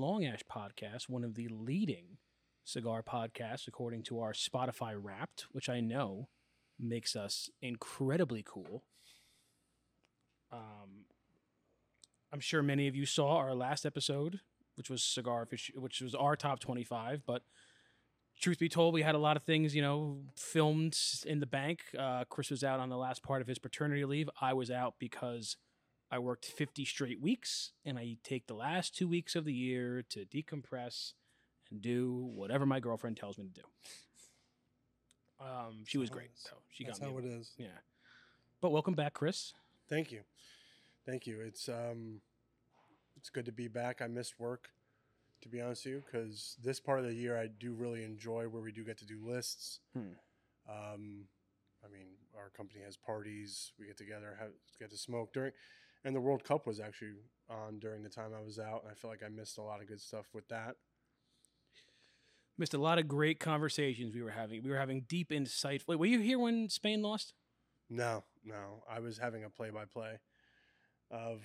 Long Ash podcast, one of the leading cigar podcasts according to our Spotify Wrapped, which I know makes us incredibly cool. Um, I'm sure many of you saw our last episode, which was cigar, which was our top 25. But truth be told, we had a lot of things, you know, filmed in the bank. Uh, Chris was out on the last part of his paternity leave. I was out because I worked 50 straight weeks, and I take the last two weeks of the year to decompress and do whatever my girlfriend tells me to do. Um, she was great, though. She That's got me. That's how it is. Yeah. But welcome back, Chris. Thank you, thank you. It's um, it's good to be back. I missed work, to be honest with you, because this part of the year I do really enjoy where we do get to do lists. Hmm. Um, I mean, our company has parties. We get together, have, get to smoke during, and the World Cup was actually on during the time I was out. And I feel like I missed a lot of good stuff with that. Missed a lot of great conversations we were having. We were having deep, insightful. Wait, were you here when Spain lost? No, no, I was having a play-by-play of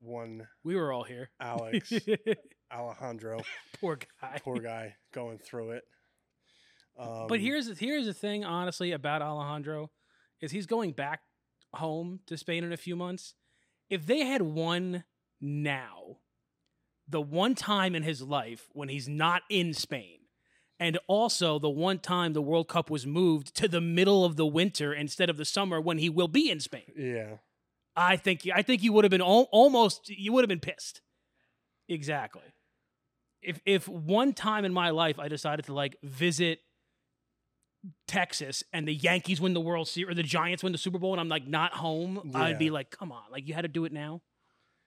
one We were all here. Alex Alejandro, Poor guy. poor guy, going through it. Um, but here's the, here's the thing, honestly, about Alejandro, is he's going back home to Spain in a few months. If they had won now, the one time in his life when he's not in Spain, and also the one time the World Cup was moved to the middle of the winter instead of the summer when he will be in Spain. yeah, I think I think you would have been al- almost you would have been pissed. Exactly. If if one time in my life I decided to like visit Texas and the Yankees win the World Series or the Giants win the Super Bowl and I'm like not home, I'd be like, come on, like you had to do it now.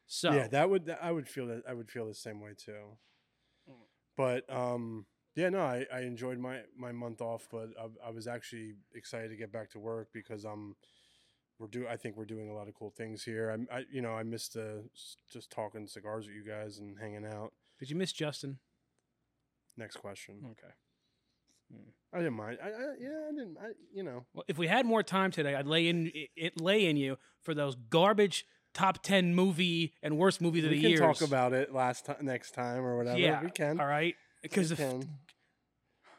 So yeah, that would I would feel that I would feel the same way too. But um, yeah, no, I, I enjoyed my my month off, but I, I was actually excited to get back to work because I'm. um, we're do I think we're doing a lot of cool things here. I'm I you know I missed the just talking cigars with you guys and hanging out. did you miss Justin? Next question. Okay. I didn't mind. I, I yeah, I didn't. I you know Well, if we had more time today, I'd lay in it lay in you for those garbage top ten movie and worst movies of the year. we can years. talk about it last time next time or whatever. yeah, we can. All right, because We can.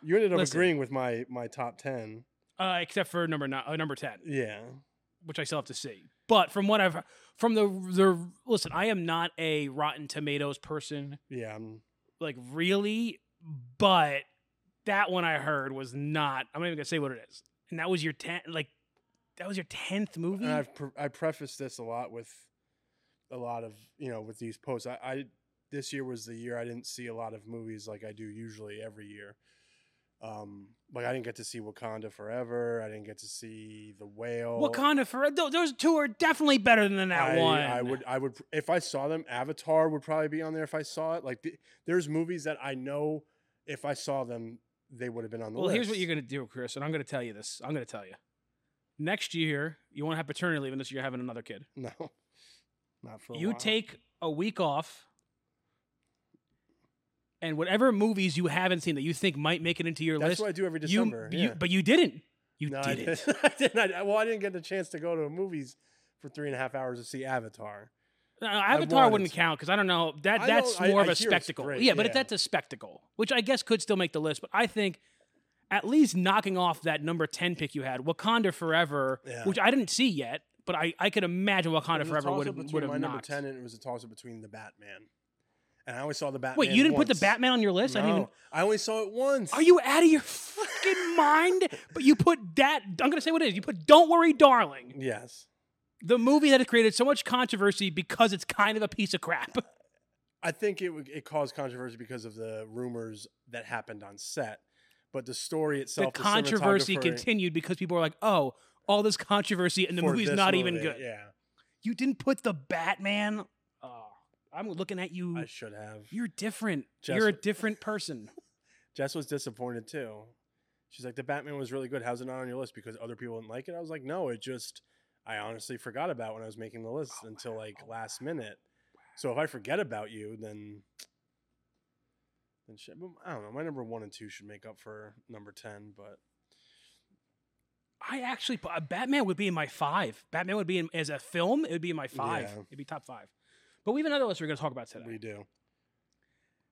You ended up Listen. agreeing with my my top ten. uh, except for number nine, uh, number ten. Yeah. which I still have to see. But from what I've from the the listen, I am not a Rotten Tomatoes person, Yeah. I'm, like really, but that one I heard was not. I'm not even gonna say what it is. And that was your ten, like that was your tenth movie. and I've pre- I preface this a lot with a lot of you know with these posts. I, I this year was the year I didn't see a lot of movies like I do usually every year. Um, like I didn't get to see Wakanda Forever. I didn't get to see The Whale. Wakanda Forever. those two are definitely better than that I, one. I would I would if I saw them. Avatar would probably be on there if I saw it. Like th- there's movies that I know if I saw them they would have been on the Well, list. Well, here's what you're gonna do, Chris, and I'm gonna tell you this. I'm gonna tell you. Next year, you won't have paternity leave unless you're having another kid. no, not for a you while. take a week off and whatever movies you haven't seen that you think might make it into your That's list That's what I do every you, December. you yeah. but you didn't you No, didn't didn't. I didn't. I- well, I didn't get the chance to go to movies for three and a half hours to see Avatar. No, avatar wouldn't count because i don't know that I that's more I of a spectacle great, yeah but that's a spectacle which i guess could still make the list but i think at least knocking off that number 10 pick you had wakanda forever Yeah. which i didn't see yet but i, I could imagine wakanda forever would have would have my number ten, and it was a toss up between the Batman. And I only saw the Batman. wait you didn't put the batman on your list i didn't even I only saw it once. Are you out of your fucking mind? But you put that. I'm gonna say what it is. You put "Don't Worry, Darling," Yes. The movie that has created so much controversy because it's kind of a piece of crap. I think it it caused controversy because of the rumors that happened on set, but the story itself, the controversy continued because people were like, "Oh, all this controversy and the movie's not even good." Yeah, You didn't put the Batman. Oh, I'm looking at you. I should have. You're different. Jess- You're a different person. Jess was disappointed too. She's like, the Batman was really good. How's it not on your list? Because other people didn't like it. I was like, no, it just I honestly forgot about when I was making the list Oh, until wow. like Oh, last minute. So if I forget about you, then then shit. I don't know. My number one and two should make up for number ten, but I actually, uh, Batman would be in my five. Batman would be in as a film. It would be in my five. Yeah. It'd be top five. But we have another list we're going to talk about today. We do.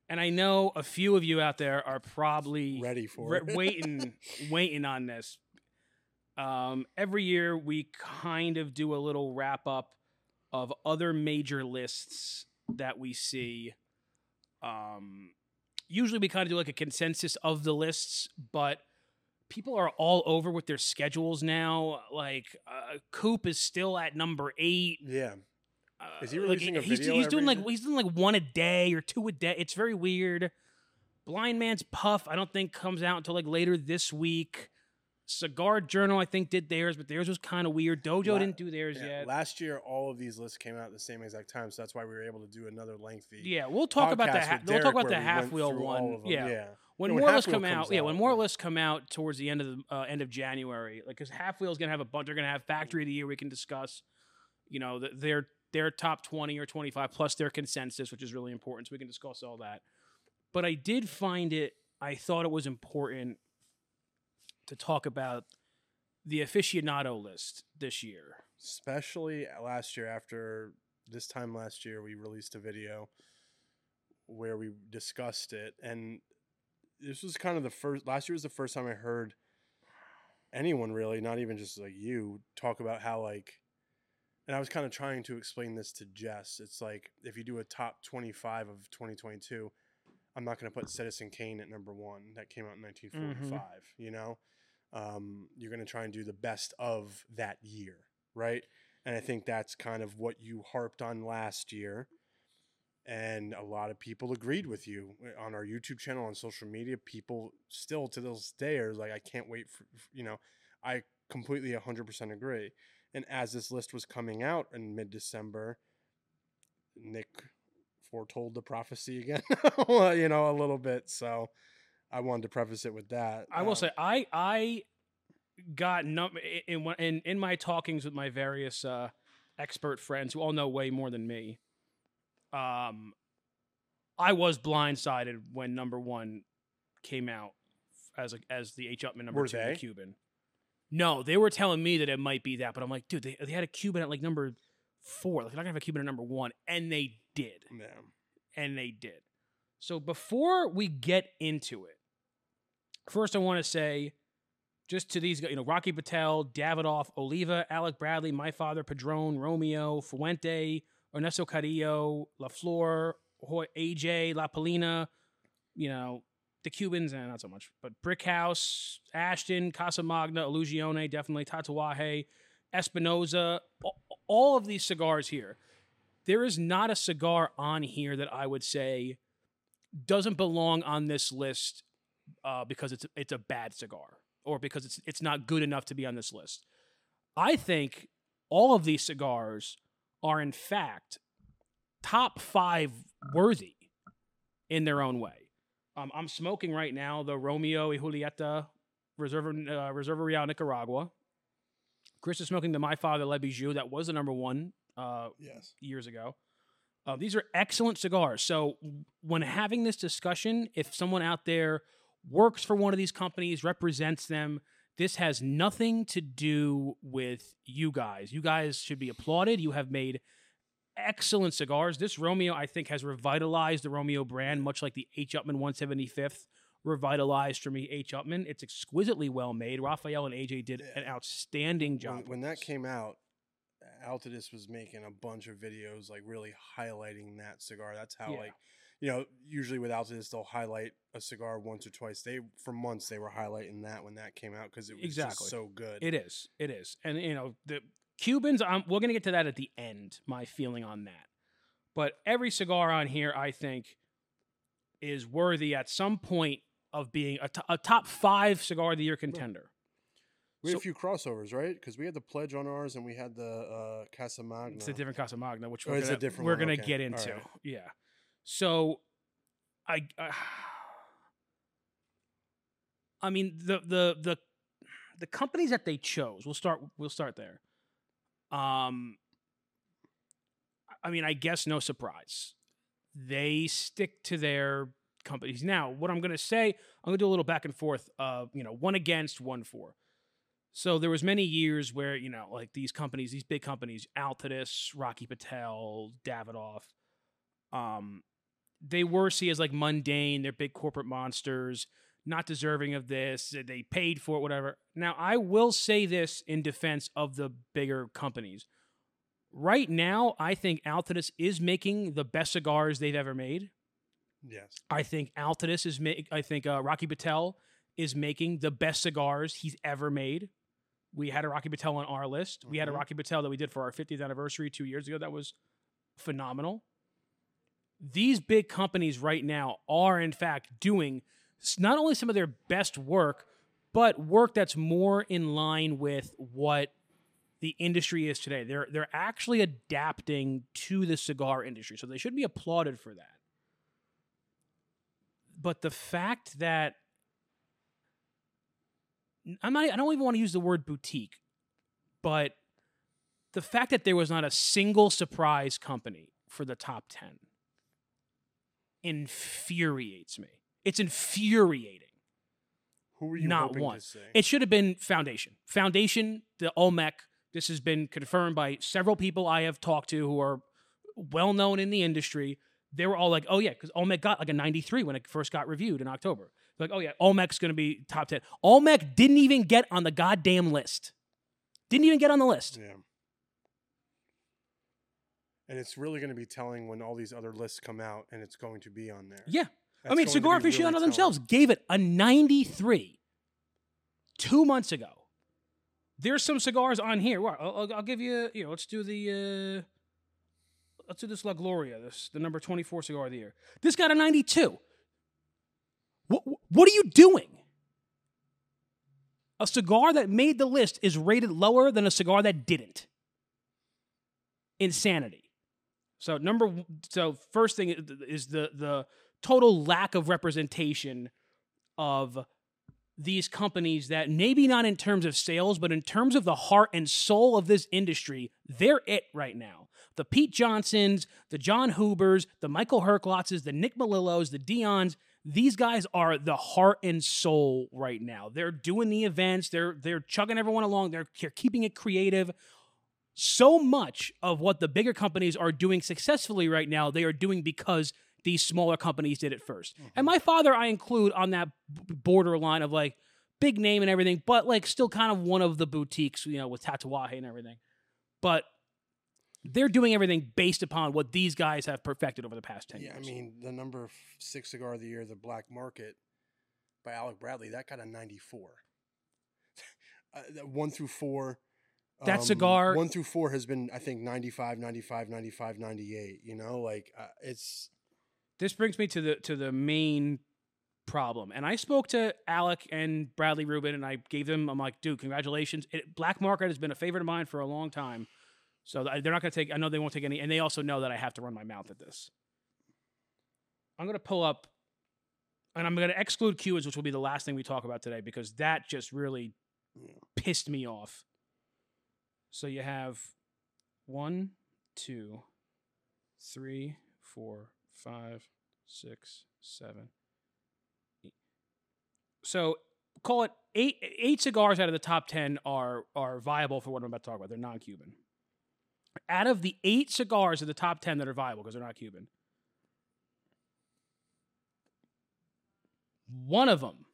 And I know a few of you out there are probably Ready for re- it. waiting, waiting on this. Um, every year we kind of do a little wrap up of other major lists that we see. Um, usually we kind of do like a consensus of the lists, but people are all over with their schedules now. Like uh, Coop is still at number eight. yeah. Uh, Is he like, releasing a he's, video He's doing like he's doing like one a day or two a day. It's very weird. Blind Man's Puff, I don't think comes out until like later this week. Cigar Journal, I think did theirs, but theirs was kind of weird. Dojo La- didn't do theirs Yeah, yet. Last year, all of these lists came out at the same exact time, so that's why we were able to do another lengthy. yeah, we'll talk about the ha- we'll talk about the half wheel one. all of them. Yeah. yeah. when when more lists come out, yeah, out, when more lists come out towards the end of the uh, end of January, like because Half Wheel's gonna have a bunch. They're gonna have Factory of the Year. We can discuss, you know, th- their their top twenty or twenty five plus their consensus, which is really important. So we can discuss all that. But I did find it. I thought it was important to talk about the aficionado list this year. Especially last year, after this time last year, we released a video where we discussed it, and this was kind of the first. Last year was the first time I heard anyone really, not even just like you, talk about how like. And I was kind of trying to explain this to Jess. It's like if you do a top 25 of 2022, I'm not going to put Citizen Kane at number one. That came out in 1945. You know, um, you're going to try and do the best of that year, right? And I think that's kind of what you harped on last year. And a lot of people agreed with you uh, on our YouTube channel, on social media. People still to this day are like, I can't wait for, you know, I completely 100% agree. And as this list was coming out in mid December, Nick foretold the prophecy again, you know, a little bit. So I wanted to preface it with that. I will Um, say I I got num in in in my talkings with my various uh, expert friends who all know way more than me. Um, I was blindsided when number one came out as a, as the H Upmann number Were two, the? Cuban. No, they were telling me that it might be that, but I'm like, dude, they, they had a Cuban at like number four. Like, they're not gonna have a Cuban at number one, and they did yeah. and they did. So before we get into it, first I want to say, just to these, guys, you know, Rocky Patel, Davidoff, Oliva, Alec Bradley, my father, Padron, Romeo, Fuente, Ernesto Carrillo, La Flor, AJ, La Palina, you know, the Cubans, and not so much, but Brickhouse, Ashton, Casa Magna, Illusione, definitely, Tatuaje, Espinosa, all of these cigars here there is not a cigar on here that I would say doesn't belong on this list uh, because it's it's a bad cigar or because it's it's not good enough to be on this list. I think all of these cigars are in fact top five worthy in their own way. Um, I'm smoking right now the Romeo y Julieta Reserva uh, Reserva Real Nicaragua. Chris is smoking the My Father Le Bijou that was the number one uh, Yes. years ago. Uh, these are excellent cigars. So when having this discussion, if someone out there works for one of these companies, represents them, this has nothing to do with you guys. You guys should be applauded. You have made excellent cigars. This Romeo, I think, has revitalized the Romeo brand, much like the H. Upmann 175th revitalized for me H. Upmann. It's exquisitely well made. Raphael and AJ did an outstanding job. When, when that came out, Altadis was making a bunch of videos like really highlighting that cigar. That's how Yeah. like you know usually with Altadis they'll highlight a cigar once or twice. They for months they were highlighting that when that came out because it was Exactly. just so good. It is. It is. And you know, the Cubans, um, we're going to get to that at the end, my feeling on that. But every cigar on here, I think, is worthy at some point of being a, a top five cigar of the year contender. We had so- a few crossovers, right? Because we had the pledge on ours and we had the uh, Casa Magna. It's a different Casa Magna, which Oh, we're a gonna, different we're one, going to okay. get into. right. Yeah. So, I, uh, I mean the the the the companies that they chose. We'll start. We'll start there. Um, I mean, I guess no surprise. They stick to their companies. Now, what I'm going to say, I'm going to do a little back and forth. Uh, you know, one against, one for. So there was many years where you know, like these companies, these big companies, Altadis, Rocky Patel, Davidoff, Um, they were seen as like mundane. They're big corporate monsters, not deserving of this. They paid for it, whatever. Now, I will say this in defense of the bigger companies. Right now, I think Altadis is making the best cigars they've ever made. Yes. I think Altadis is make. I think uh, Rocky Patel is making the best cigars he's ever made. We had a Rocky Patel on our list. We had a Mhm. Rocky Patel that we did for our 50th anniversary two years ago. That was phenomenal. These big companies right now are, in fact, doing not only some of their best work, but work that's more in line with what the industry is today. They're they're actually adapting to the cigar industry, so they should be applauded for that. But the fact that I'm not, I don't even want to use the word boutique, but the fact that there was not a single surprise company for the top 10 infuriates me. It's infuriating. Who were you Not hoping one. to say? It should have been Foundation. Foundation, the Olmec, this has been confirmed by several people I have talked to who are well known in the industry. They were all like, oh, yeah, because Olmec got like a 93 when it first got reviewed in October. Like, oh, yeah, Olmec's going to be top 10. Olmec didn't even get on the goddamn list. Didn't even get on the list. Yeah. And it's really going to be telling when all these other lists come out, and it's going to be on there. Yeah. I mean, going to Cigar really Aficionado telling. themselves gave it a 93 two months ago. There's some cigars on here. Well, I'll, I'll- I'll give you, you know, let's do the, uh, let's do this La Gloria, this the number 24 cigar of the year. This got a 92. What, what are you doing? A cigar that made the list is rated lower than a cigar that didn't. Insanity. So number so first thing is the the total lack of representation of these companies that maybe not in terms of sales, but in terms of the heart and soul of this industry, they're it right now. The Pete Johnsons, the John Hubers, the Michael Herklotses, the Nick Melillos, the Dions, these guys are the heart and soul right now. They're doing the events, they're they're chugging everyone along, they're, they're keeping it creative. So much of what the bigger companies are doing successfully right now, they are doing because these smaller companies did it 1st And mm-hmm. my father, I include on that borderline of like big name and everything, but like still kind of one of the boutiques, you know, with Tatuaje and everything. But they're doing everything based upon what these guys have perfected over the past 10 Yeah, I mean, the number six cigar of the year, the Black Market by Alec Bradley, that got a 94. uh, that one through four. That um, cigar- One through four has been, I think, 95, 95, 95, 98. You know, like uh, it's. this brings me to the to the main problem. And I spoke to Alec and Bradley Rubin, and I gave them. I'm like, dude, congratulations. It, Black Market has been a favorite of mine for a long time. So they're not going to take. I know they won't take any, and they also know that I have to run my mouth at this. I'm going to pull up, and I'm going to exclude Cubans, which will be the last thing we talk about today, because that just really pissed me off. So you have one, two, three, four, five, six, seven. eight. So call it eight eight cigars out of the top ten are are viable for what I'm about to talk about. They're non-Cuban. Out of the eight cigars of the top ten that are viable because they're not Cuban, one of them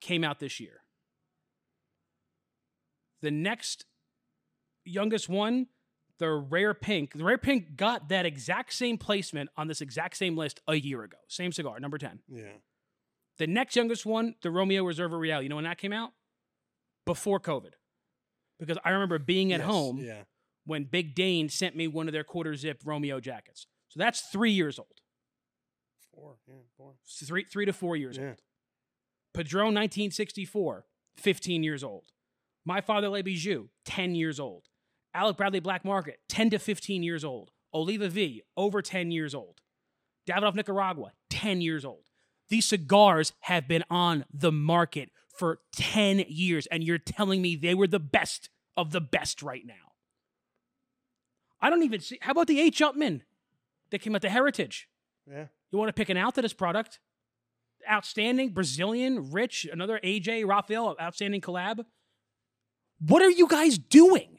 came out this year. The next youngest one, the Rare Pink, the Rare Pink got that exact same placement on this exact same list a year ago. Same cigar, number 10. Yeah. The next youngest one, the Romeo Reserva Real. You know when that came out? Before COVID. Because I remember being at Yes, home Yeah. when Big Dane sent me one of their quarter zip Romeo jackets. So that's three years old. Four. Yeah. Four. Three, three to four years Yeah. old. Padron 1964, 15 years old. My Father Le Bijou, 10 years old. Alec Bradley Black Market, 10 to 15 years old. Oliva V, over 10 years old. Davidoff Nicaragua, 10 years old. These cigars have been on the market for 10 years, and you're telling me they were the best of the best right now. I don't even see. How about the H. Upmann that came out the Heritage? Yeah. You want to pick an out to this product? Outstanding Brazilian, rich, another AJ Raphael, outstanding collab. What are you guys doing?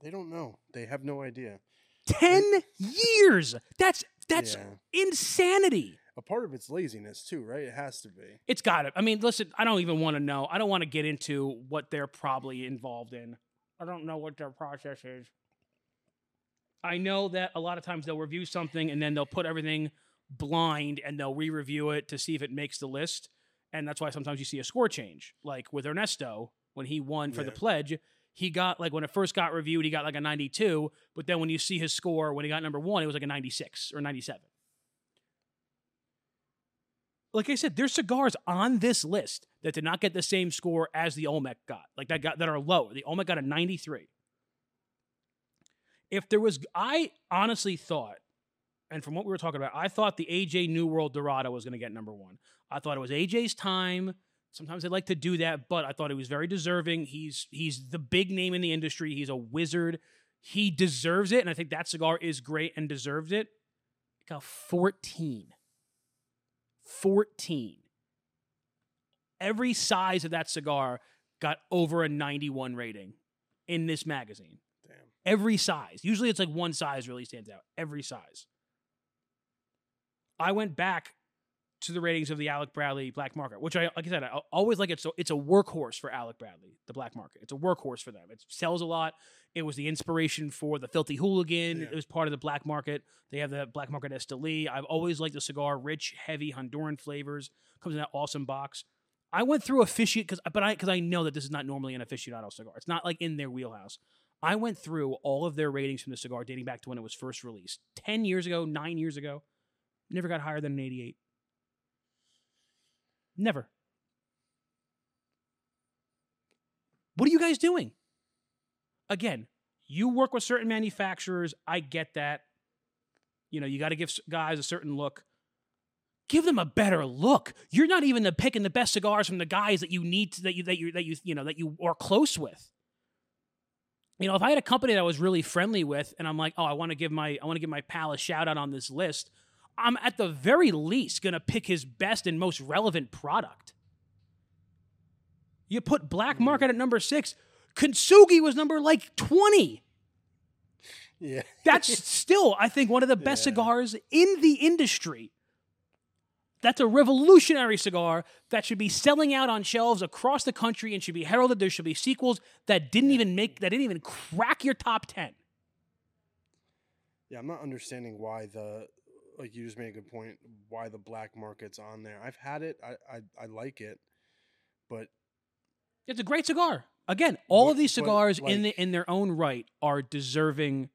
They don't know. They have no idea. 10 years. That's that's Yeah. insanity. A part of it's laziness too, right? It has to be. It's got it. I mean, listen, I don't even want to know. I don't want to get into what they're probably involved in. I don't know what their process is. I know that a lot of times they'll review something and then they'll put everything blind and they'll re-review it to see if it makes the list. And that's why sometimes you see a score change. Like with Ernesto, when he won for the pledge, he got like when it first got reviewed, he got like a 92. But then when you see his score, when he got number one, it was like a 96 or 97 like I said, there's cigars on this list that did not get the same score as the Olmec got, like that got that are lower. The Olmec got a 93. If there was, I honestly thought, and from what we were talking about, I thought the AJ New World Dorado was going to get number one. I thought it was AJ's time. Sometimes they like to do that, but I thought he was very deserving. He's he's the big name in the industry. He's a wizard. He deserves it, and I think that cigar is great and deserves it. It got 14. 14. Every size of that cigar got over a 91 rating in this magazine. Damn. Every size. Usually it's like one size really stands out. Every size. I went back to the ratings of the Alec Bradley Black Market, which I like I said, I always like it. So it's a workhorse for Alec Bradley, the Black Market. It's a workhorse for them. It sells a lot. It was the inspiration for the Filthy Hooligan. Yeah. It was part of the Black Market. They have the Black Market Esteli. I've always liked the cigar, rich, heavy Honduran flavors. Comes in that awesome box. I went through aficionado because, but I because I know that this is not normally an aficionado cigar. It's not like in their wheelhouse. I went through all of their ratings from the cigar dating back to when it was first released, ten years ago, nine years ago. Never got higher than an eighty-eight. Never. What are you guys doing? Again, you work with certain manufacturers. I get that. You know, you got to give guys a certain look. Give them a better look. You're not even the picking the best cigars from the guys that you need to, that you that you that you you know that you are close with. You know, if I had a company that I was really friendly with, and I'm like, oh, I want to give my I want to give my pal a shout out on this list, I'm at the very least gonna pick his best and most relevant product. You put Black hmm. Market at number six. Kintsugi was number like 20. Yeah. That's still, I think, one of the best Yeah. cigars in the industry. That's a revolutionary cigar that should be selling out on shelves across the country and should be heralded. There should be sequels that didn't even make, that didn't even crack your top 10. Yeah, I'm not understanding why the like you just made a good point. Why the black market's on there? I've had it. I I, I like it, but It's a great cigar. Again, all of these cigars in the, in their own right are deserving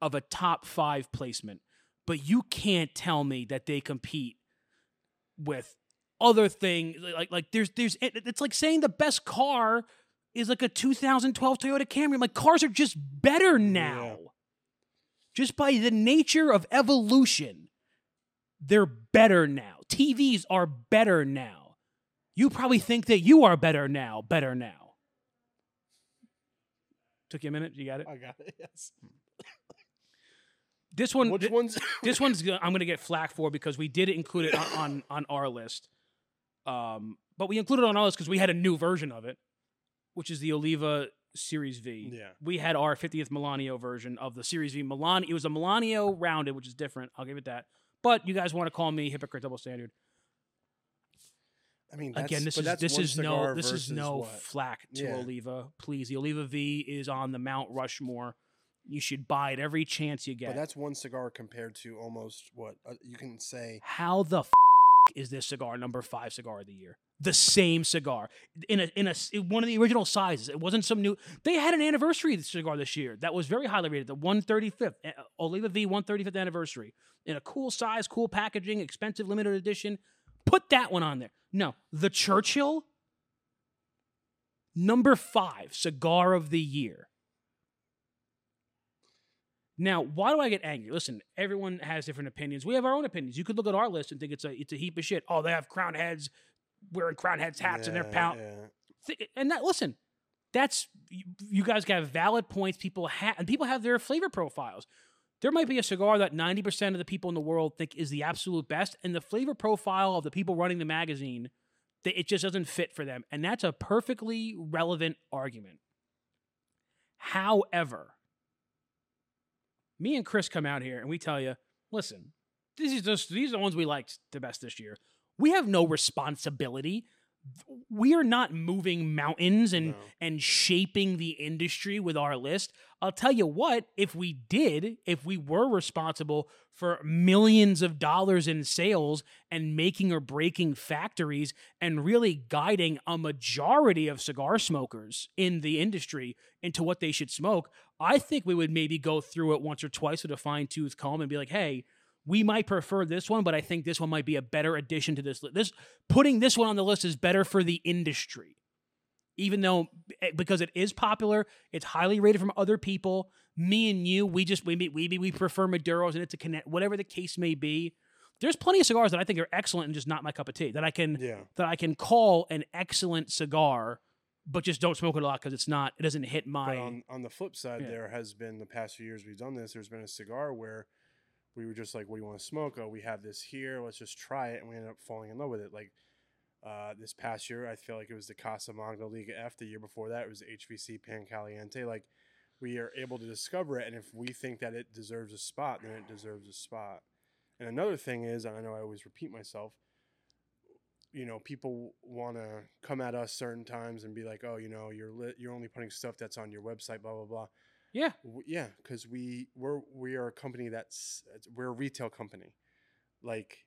of a top five placement, but you can't tell me that they compete with other things like like there's there's it's like saying the best car is like a 2012 Toyota Camry. I'm like cars are just better now. Just by the nature of evolution, they're better now. TVs are better now. You probably think that you are better now, better now. Took you a minute. You got it. I got it. Yes. This one, Which one's? this one's I'm going to get flack for because we did include it on, on on our list. Um, but we included it on our list because we had a new version of it, which is the Oliva Series V. Yeah. We had our 50th Melanio version of the Series V Milan. It was a Melanio rounded, which is different. I'll give it that. But you guys want to call me hypocrite double standard? I mean, that's, Again, this is this is no this is no what? flack to Yeah. Oliva. Please, the Oliva V is on the Mount Rushmore. You should buy it every chance you get. But that's one cigar compared to almost what uh, you can say. how the f- is this cigar number five cigar of the year? The same cigar in a in a one of the original sizes. It wasn't some new. They had an anniversary cigar this year that was very highly rated. The 135th uh, Oliva V 135th anniversary in a cool size, cool packaging, expensive limited edition. Put that one on there. No, the Churchill number five cigar of the year. Now, why do I get angry? Listen, everyone has different opinions. We have our own opinions. You could look at our list and think it's a it's a heap of shit. Oh, they have crown heads wearing crown heads hats and they're Yeah, pound. yeah. And that listen, that's you, guys have valid points. People have and people have their flavor profiles. There might be a cigar that ninety percent of the people in the world think is the absolute best, and the flavor profile of the people running the magazine, that it just doesn't fit for them, and that's a perfectly relevant argument. However, Me and Chris come out here and we tell you, listen, this is just these are the ones we liked the best this year. We have no responsibility. We are not moving mountains and No. and shaping the industry with our list. I'll tell you what, if we did, if we were responsible for millions of dollars in sales and making or breaking factories and really guiding a majority of cigar smokers in the industry into what they should smoke, I think we would maybe go through it once or twice with a fine tooth comb and be like, hey, we might prefer this one, but I think this one might be a better addition to this list. This putting this one on the list is better for the industry. Even though eh, because it is popular, it's highly rated from other people. Me and you, we just we we we prefer Maduros and it's a connect whatever the case may be. There's plenty of cigars that I think are excellent and just not my cup of tea. That I can Yeah. that I can call an excellent cigar, but just don't smoke it a lot because it's not it doesn't hit my But on, on the flip side, Yeah. there has been the past few years we've done this. There's been a cigar where we were just like, "What do you want to smoke? Oh, we have this here. Let's just try it," and we ended up falling in love with it. Like uh, this past year, I feel like it was the Casa Magna Liga F. The year before that, it was HVC Pan Caliente. Like we are able to discover it, and if we think that it deserves a spot, then it deserves a spot. And another thing is, and I know I always repeat myself, you know, people want to come at us certain times and be like, "Oh, you know, you're li- you're only putting stuff that's on your website, blah blah blah." Yeah. W- yeah, because we we're we are a company that's uh, we're a retail company. Like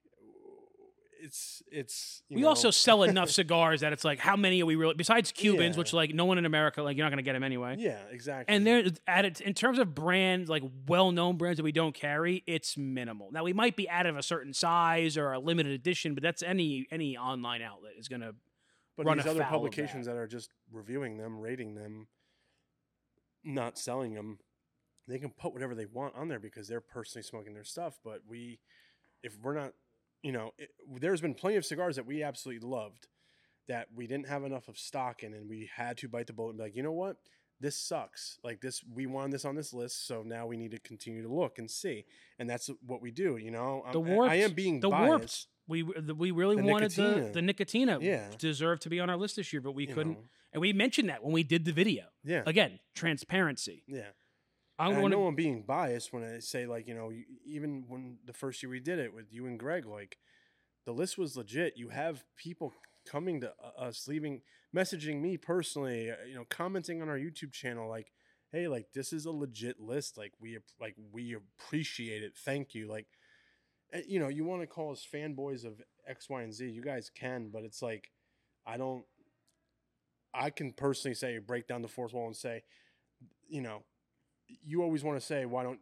it's it's you We know- also sell enough cigars that it's like how many are we really besides Cubans, Yeah. which like no one in America like you're not gonna get them anyway. yeah, exactly. And they're at it in terms of brands, like well-known brands that we don't carry, it's minimal. Now we might be out of a certain size or a limited edition, but that's any any online outlet is gonna. but run these other publications that. are just reviewing them, rating them, not selling them, they can put whatever they want on there because they're personally smoking their stuff. But we, if we're not, you know, it, there's been plenty of cigars that we absolutely loved that we didn't have enough of stock in, and we had to bite the bullet and be like, you know what, this sucks. Like this, we wanted this on this list, so now we need to continue to look and see, and that's what we do. You know, The I'm- warped, I am being the biased. warped. We the, we really The wanted the Nicotina. the Nicotina. Yeah. deserved to be on our list this year, but we you couldn't. know. And we mentioned that when we did the video. Yeah, Again, transparency. yeah. I And I know. I'm being biased when I say like you know even when the first year we did it with you and Greg like the list was legit. You have people coming to us, leaving messaging me personally, uh, you know, commenting on our YouTube channel like, hey, like this is a legit list. Like we like we appreciate it. Thank you. Like Eh, you know you want to call us fanboys of X, Y, and Z. You guys can, but it's like I don't. I can personally say break down the fourth wall and say, you know, you always want to say why don't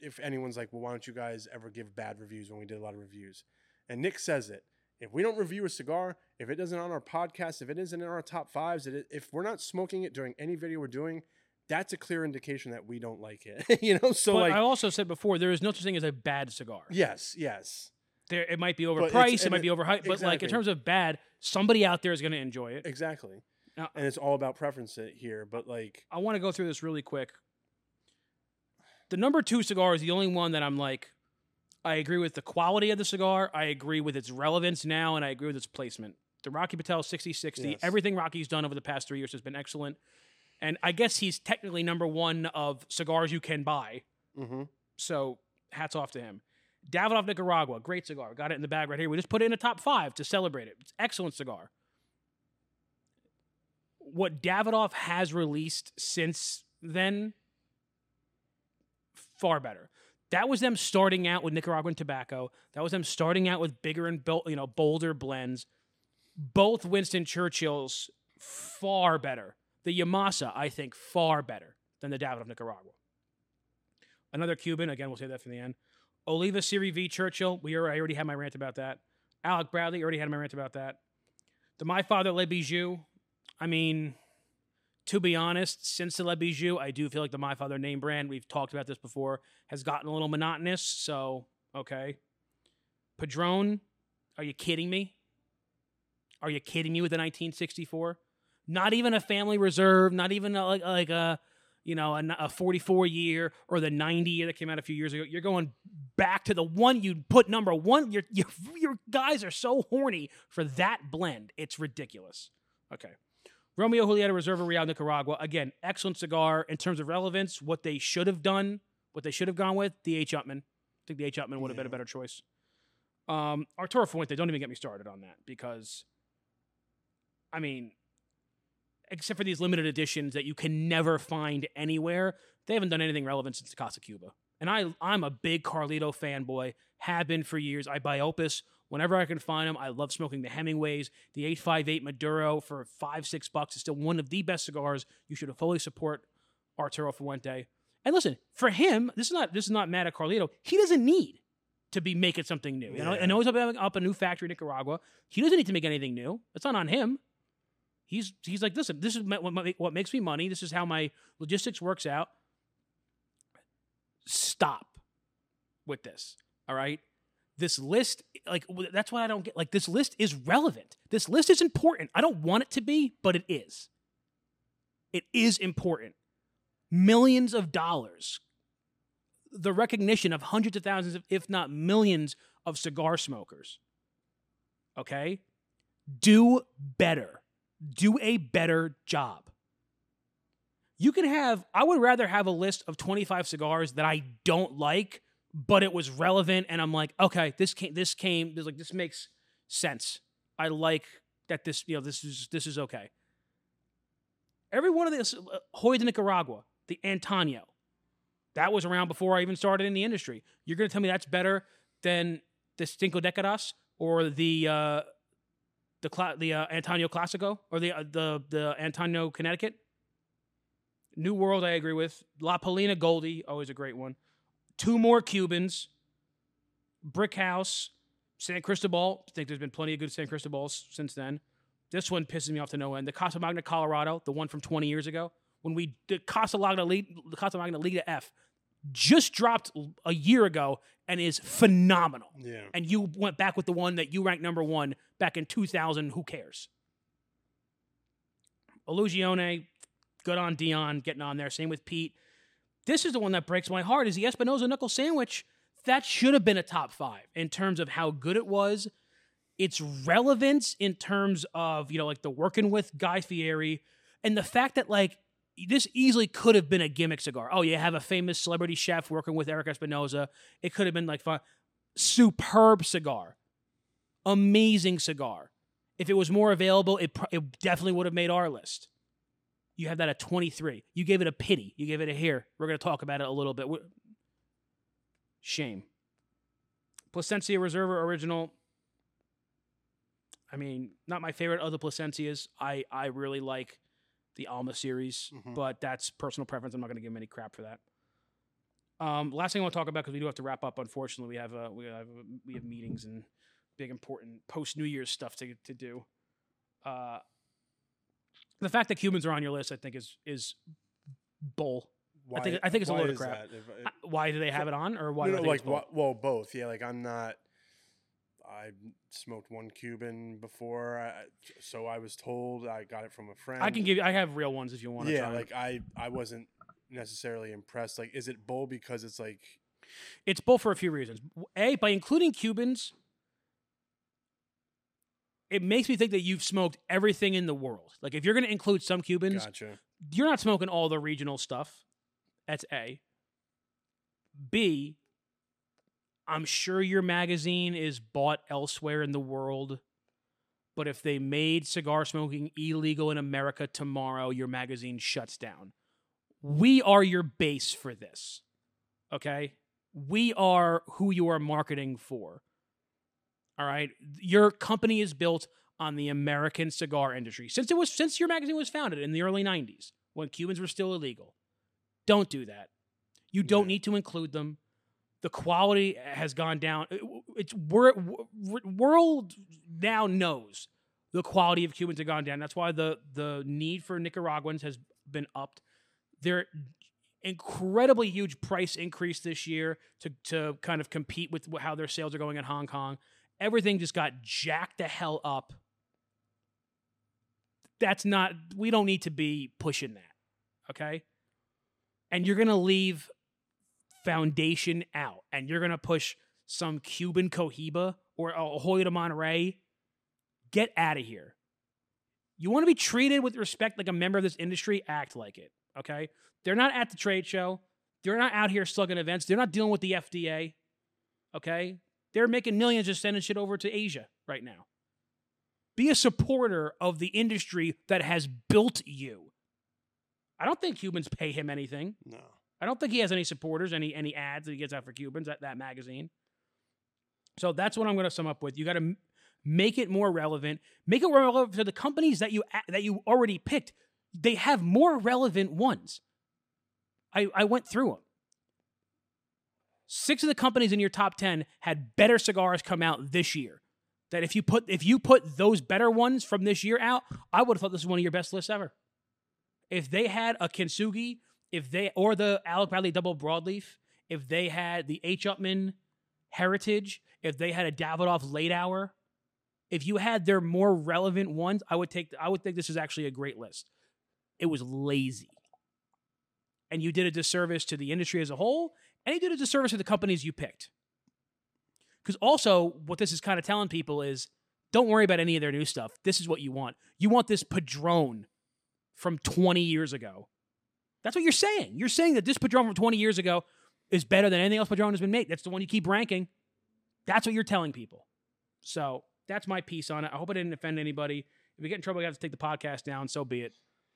if anyone's like well why don't you guys ever give bad reviews when we did a lot of reviews and nick says it if we don't review a cigar if it isn't on our podcast if it isn't in our top fives if we're not smoking it during any video we're doing that's a clear indication that we don't like it you know so but like I also said before there is no such thing as a bad cigar. yes yes There, it might be overpriced, it might it- be overhyped, but like in terms of bad, somebody out there is going to enjoy it. exactly Now- uh and it's all about preference here but like I want to go through this really quick. The number two cigar is the only one that I'm like, I agree with the quality of the cigar. I agree with its relevance now, and I agree with its placement. The Rocky Patel 6060, Yes. everything Rocky's done over the past three years has been excellent. And I guess he's technically number one of cigars you can buy. hmm So hats off to him. Davidoff Nicaragua, great cigar. Got it in the bag right here. We just put it in a top five to celebrate it. It's excellent cigar. What Davidoff has released since then, far better. That was them starting out with Nicaraguan tobacco. That was them starting out with bigger and bol- you know bolder blends. Both Winston Churchills far better. The Yamasa, I think, far better than the Davidoff Nicaragua. Another Cuban, again, we'll say that for the end. Oliva Serie V. Churchill, we already, I already had my rant about that. Alec Bradley, already had my rant about that. The My Father Le Bijou, I mean, to be honest, since the Le Bijou, I do feel like the My Father name brand, we've talked about this before, has gotten a little monotonous. So, okay. Padron, are you kidding me? Are you kidding me with the 1964? Not even a family reserve, not even a, like, like a, you know, a, a 44 year or the 90 year that came out a few years ago. You're going back to the one you put number one. Your, your, your guys are so horny for that blend. It's ridiculous. Okay. Romeo Julieta Reserva Real Nicaragua. Again, excellent cigar in terms of relevance. What they should have done What they should have gone with the H. Upmann. I think the H. Upmann would have been a better choice. Um, Arturo Fuente, don't even get me started on that because, I mean, except for these limited editions that you can never find anywhere, they haven't done anything relevant since the Casa Cuba. And I, I'm a big Carlito fanboy, have been for years. I buy Opus whenever I can find them. I love smoking the Hemingways. The 858 Maduro for five, six bucks is still one of the best cigars. You should fully support Arturo Fuente. And listen, for him, this is not this is not mad at Carlito. He doesn't need to be making something new. You know, I know he's up, up a new factory in Nicaragua. He doesn't need to make anything new. It's not on him. He's he's like, listen, this is what, ma- what makes me money. This is how my logistics works out. Stop with this. All right. This list, like, that's what I don't get. Like, this list is relevant. This list is important. I don't want it to be, but it is. It is important. Millions of dollars, the recognition of hundreds of thousands, of, if not millions, of cigar smokers. Okay? Do better. Do a better job. You can have, I would rather have a list of 25 cigars that I don't like, but it was relevant and I'm like, okay, this came, this came, this like, this makes sense. I like that this, you know, this is, this is okay. Every one of this, uh, Joya de Nicaragua, the Antaño, that was around before I even started in the industry. You're going to tell me that's better than the Cinco Décadas or the, uh, the cla- the uh, Antaño Classico or the uh, the the Antaño Connecticut. New World, I agree with. La Palina Goldie, always a great one. Two more Cubans. Brick House, San Cristobal. I think there's been plenty of good San Cristobals since then. This one pisses me off to no end. The Casa Magna Colorado, the one from 20 years ago, when we did Casa Magna the Casa Magna Liga F, just dropped a year ago and is phenomenal Yeah. and you went back with the one that you ranked number one back in 2000, who cares? Illusione, good on Dion, getting on there. Same with Pete. This is the one that breaks my heart is the Espinosa Knuckle Sandwich. That should have been a top five in terms of how good it was, its relevance in terms of, you know, like the working with Guy Fieri, and the fact that, like, this easily could have been a gimmick cigar. Oh, you have a famous celebrity chef working with Erik Espinosa. It could have been like fun superb cigar, amazing cigar. If it was more available, it, it definitely would have made our list. You have that at 23. You gave it a pity. You gave it a here. We're going to talk about it a little bit. Wh- Shame. Plasencia Reserva Original. I mean, not my favorite of the Plasencias. I, I really like the Alma series, Mhm. but that's personal preference. I'm not going to give him any crap for that. Um, last thing I want to talk about because we do have to wrap up. Unfortunately, we have uh, we have we have meetings and big important post New Year's stuff to to do. Uh, the fact that Cubans are on your list, I think, is is bull. Why, think- I think it's a why load of crap. If- if- Uh, Why do they have it on, or why? no, do I no, think like wha- well, both. Yeah, like I'm not. I smoked one Cuban before, I, so I was told. I got it from a friend. I can give. you I have real ones if you want to. Yeah, try like I, I wasn't necessarily impressed. Like, is it bull because it's like It's bull for a few reasons. A, by including Cubans, it makes me think that you've smoked everything in the world. Like if you're going to include some Cubans, gotcha? you're not smoking all the regional stuff. That's A. B, I'm sure your magazine is bought elsewhere in the world. But if they made cigar smoking illegal in America tomorrow, your magazine shuts down. We are your base for this. Okay? We are who you are marketing for. All right? Your company is built on the American cigar industry. Since it was since your magazine was founded in the early 90s when Cubans were still illegal. Don't do that. You don't Yeah. need to include them. The quality has gone down. It's wor- wor- world now knows the quality of Cubans have gone down. That's why the the need for Nicaraguans has been upped. Their incredibly huge price increase this year to to kind of compete with how their sales are going in Hong Kong. Everything just got jacked the hell up. That's not. We don't need to be pushing that. Okay. And you're gonna leave Foundation out, and you're gonna push some Cuban Cohiba or a Hoyo de Monterrey. Get out of here. You want to be treated with respect like a member of this industry? Act like it. Okay. They're not at the trade show. They're not out here slugging events. They're not dealing with the FDA. Okay? They're making millions just sending shit over to Asia right now. Be a supporter of the industry that has built you. I don't think humans pay him anything. No. I don't think he has any supporters, any any ads that he gets out for Cubans at that magazine. So that's what I'm going to sum up with. You got to m- make it more relevant. Make it relevant to the companies that you a- that you already picked. They have more relevant ones. I I went through them. Six of the companies in your top ten had better cigars come out this year. That if you put if you put those better ones from this year out, I would have thought this was one of your best lists ever. If they had a Kintsugi, if they or the Alec Bradley double broadleaf, if they had the H. Upmann Heritage, if they had a Davidoff late hour, if you had their more relevant ones, I would take. I would think this is actually a great list. It was lazy, and you did a disservice to the industry as a whole, and you did a disservice to the companies you picked. Because also, what this is kind of telling people is, don't worry about any of their new stuff. This is what you want. You want this Padron from 20 years ago. That's what you're saying. You're saying that this Padron from 20 years ago is better than anything else Padron has been made. That's the one you keep ranking. That's what you're telling people. So that's my piece on it. I hope I didn't offend anybody. If we get in trouble, we have to take the podcast down. So be it.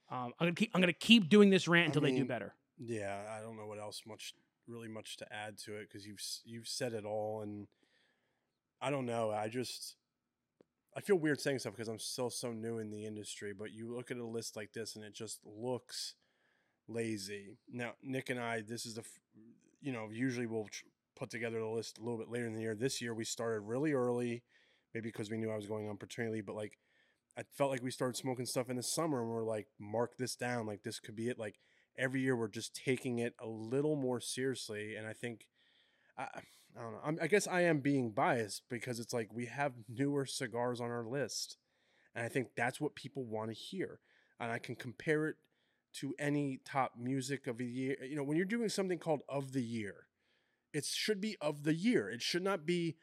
Um, I'm gonna keep. I'm gonna keep doing this rant until they do better. Yeah, I don't know what else much really much to add to it because you've you've said it all, and I don't know. I just I feel weird saying stuff because I'm still so new in the industry. But you look at a list like this, and it just looks lazy. Now, Nick and I, this is the you know usually we'll tr- put together the list a little bit later in the year. This year we started really early, maybe because we knew I was going on paternity leave, but like. I felt like we started smoking stuff in the summer and we're like, mark this down. Like, this could be it. Like, every year we're just taking it a little more seriously. And I think, I, I don't know. I'm, I guess I am being biased because it's like we have newer cigars on our list. And I think that's what people want to hear. And I can compare it to any top music of the year. You know, when you're doing something called of the year, it should be of the year. It should not be,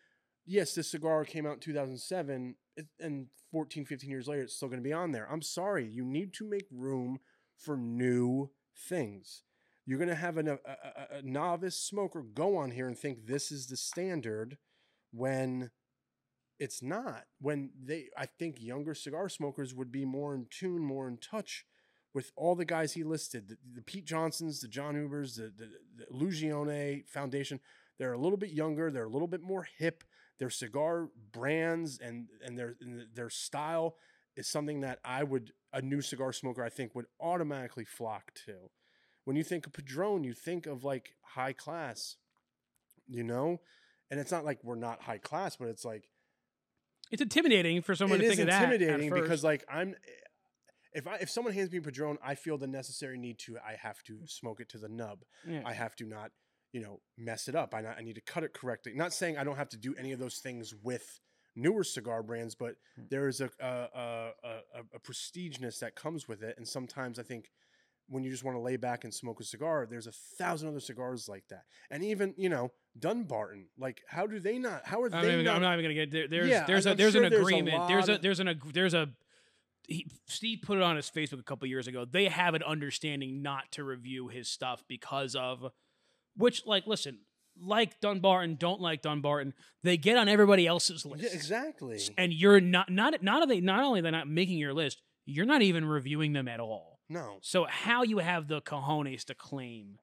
yes, this cigar came out in 2007 and 14, 15 years later, it's still going to be on there. I'm sorry. You need to make room for new things. You're going to have a, a, a novice smoker go on here and think this is the standard when it's not. When they, I think younger cigar smokers would be more in tune, more in touch with all the guys he listed the, the Pete Johnsons, the John Ubers, the, the, the Lugione Foundation. They're a little bit younger, they're a little bit more hip. Their cigar brands and, and their, and their style is something that I would, a new cigar smoker, I think, would automatically flock to. When you think of Padron, you think of like high class, you know? And it's not like we're not high class, but it's like, It's intimidating for someone it to think of that. at intimidating because like I'm if I if someone hands me a Padron, I feel the necessary need to I have to smoke it to the nub. Yeah. I have to not, you know, mess it up. I not, I need to cut it correctly. Not saying I don't have to do any of those things with newer cigar brands, but Hmm. there is a a, a, a a prestigeness that comes with it, and sometimes I think when you just want to lay back and smoke a cigar, there's a thousand other cigars like that, and even you know Dunbarton. Like, how do they not? How are I'm, they not? I'm not even gonna get there. There's Yeah, there's I'm- a I'm there's sure an there's a agreement. there's a there's an there's a he, Steve put it on his Facebook a couple years ago. They have an understanding not to review his stuff because of which like listen like Dunbarton don't like Dunbarton. They get on everybody else's list. yeah, exactly. And you're not not not are they not only they're not making your list, you're not even reviewing them at all. No. So how you have the cojones to claim?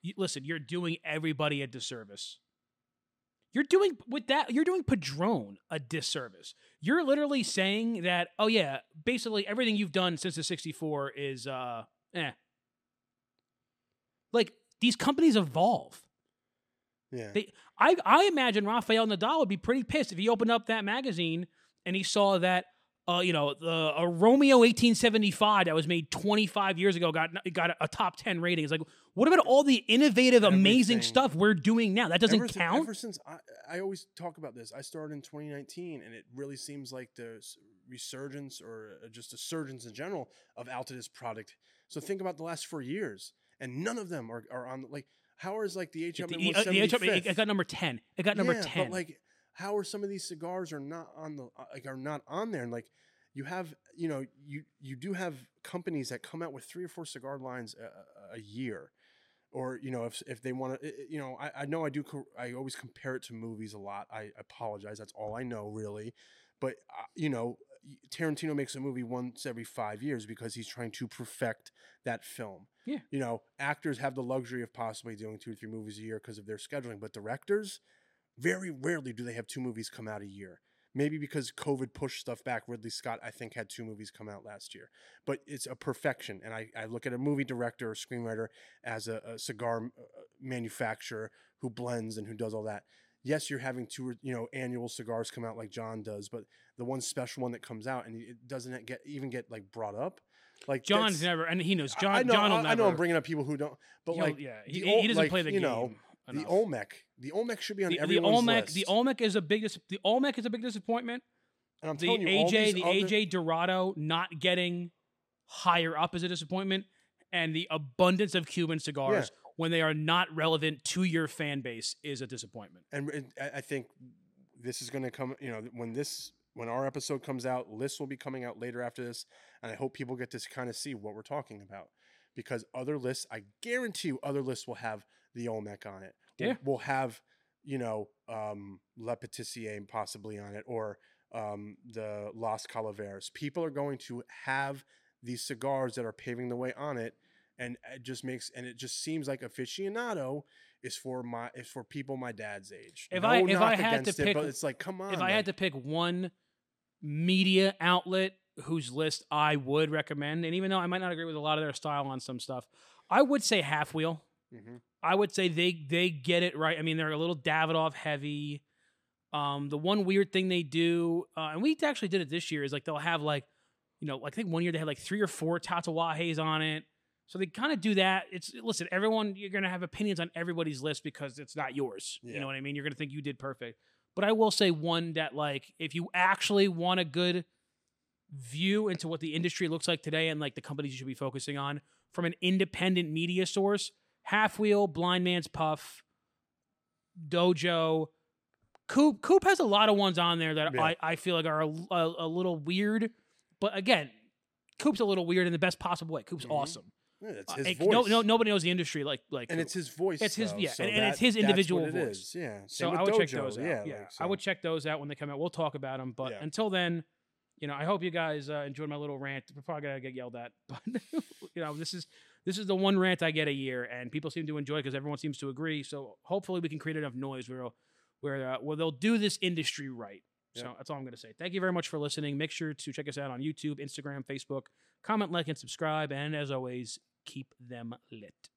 You, listen, you're doing everybody a disservice. You're doing with that. You're doing Padron a disservice. You're literally saying that. Oh yeah, basically everything you've done since the '64 is uh, eh. Like these companies evolve. Yeah. They, I, I imagine Rafael Nodal would be pretty pissed if he opened up that magazine and he saw that, uh, you know, the a Romeo 1875 that was made 25 years ago got got a, top 10 rating. It's like, what about all the innovative, amazing stuff we're doing now? That doesn't ever, count. Ever since I, I always talk about this, I started in 2019, and it really seems like the resurgence or uh, just a surgence in general of Altadis product. So think about the last four years, and none of them are, are on like how is like the HM the- uh, the HM it, got number 10. It got number yeah, 10. But like, how are some of these cigars are not on the uh, like are not on there? And like, you have you know you you do have companies that come out with three or four cigar lines a, a- year. or you know if if they want to you know I, I know I do co- I always compare it to movies a lot I apologize that's all I know really but uh, you know Tarantino makes a movie once every 5 years because he's trying to perfect that film Yeah. you know actors have the luxury of possibly doing 2 or 3 movies a year because of their scheduling but directors very rarely do they have two movies come out a year maybe because COVID pushed stuff back. Ridley Scott, I think, had two movies come out last year, but it's a perfection. And I, I look at a movie director or screenwriter as a, a cigar uh, manufacturer who blends and who does all that. Yes, you're having two, you know, annual cigars come out like John does, but the one special one that comes out and it doesn't get even get like brought up. Like John's never, and he knows John. I know, John will I, never. I know I'm bringing up people who don't, but like yeah, he, he doesn't like, play the you game. know, the. Olmec, the Olmec should be on the, the Olmec, list. the Olmec is a big. dis- The Olmec is a big disappointment. and I'm The telling you, AJ, the other- AJ Dorado not getting higher up is a disappointment, and the abundance of Cuban cigars when they are not relevant to your fan base is a disappointment. and I I think this is going to come. You know, when this when our episode comes out, lists will be coming out later after this, and I hope people get to kind of see what we're talking about because other lists, I guarantee you, other lists will have the Olmec on it. We'll- Yeah. we'll have you know um, Le Patissier possibly on it or um, the Las Calaveras. People are going to have these cigars that are paving the way on it. And it just makes, and it just seems like aficionado is for my is for people my dad's age. If No I- if I had to against it, pick- but it's like, come on. if I had to pick one media outlet whose list I would recommend, and even though I might not agree with a lot of their style on some stuff, I would say Half Wheel. Hmm I would say they they get it right. I mean, they're a little Davidoff heavy. Um, the one weird thing they do, uh, and we actually did it this year, is like they'll have like, you know, like I think one year they had like three or four Tatuajes on it. So they kind of do that. It's listen, everyone, you're gonna have opinions on everybody's list because it's not yours. You know what I mean? You're gonna think you did perfect. But I will say one that like, if you actually want a good view into what the industry looks like today and like the companies you should be focusing on from an independent media source, Half Wheel, Blind Man's Puff, Dojo, Coop. Coop has a lot of ones on there that Yeah. I, I feel like are a, a, a little weird. But again, Coop's a little weird in the best possible way. Coop's Mhm. awesome. Yeah, it's Uh, his and voice. no, no, nobody knows the industry like like and Coop. it's his voice. It's his- though, yeah, so and- and it's his individual it voice. is, Yeah. Same so I would check those out. Yeah. Yeah, like, I would check those out when they come out. We'll talk about them. But Yeah. until then, you know, I hope you guys uh, enjoyed my little rant. We're probably gonna get yelled at, but you know, this is this is the one rant I get a year, and people seem to enjoy because everyone seems to agree. So hopefully, we can create enough noise where where uh, where they'll do this industry right. So Yeah. that's all I'm going to say. Thank you very much for listening. Make sure to check us out on YouTube, Instagram, Facebook. Comment, like, and subscribe. And as always, keep them lit.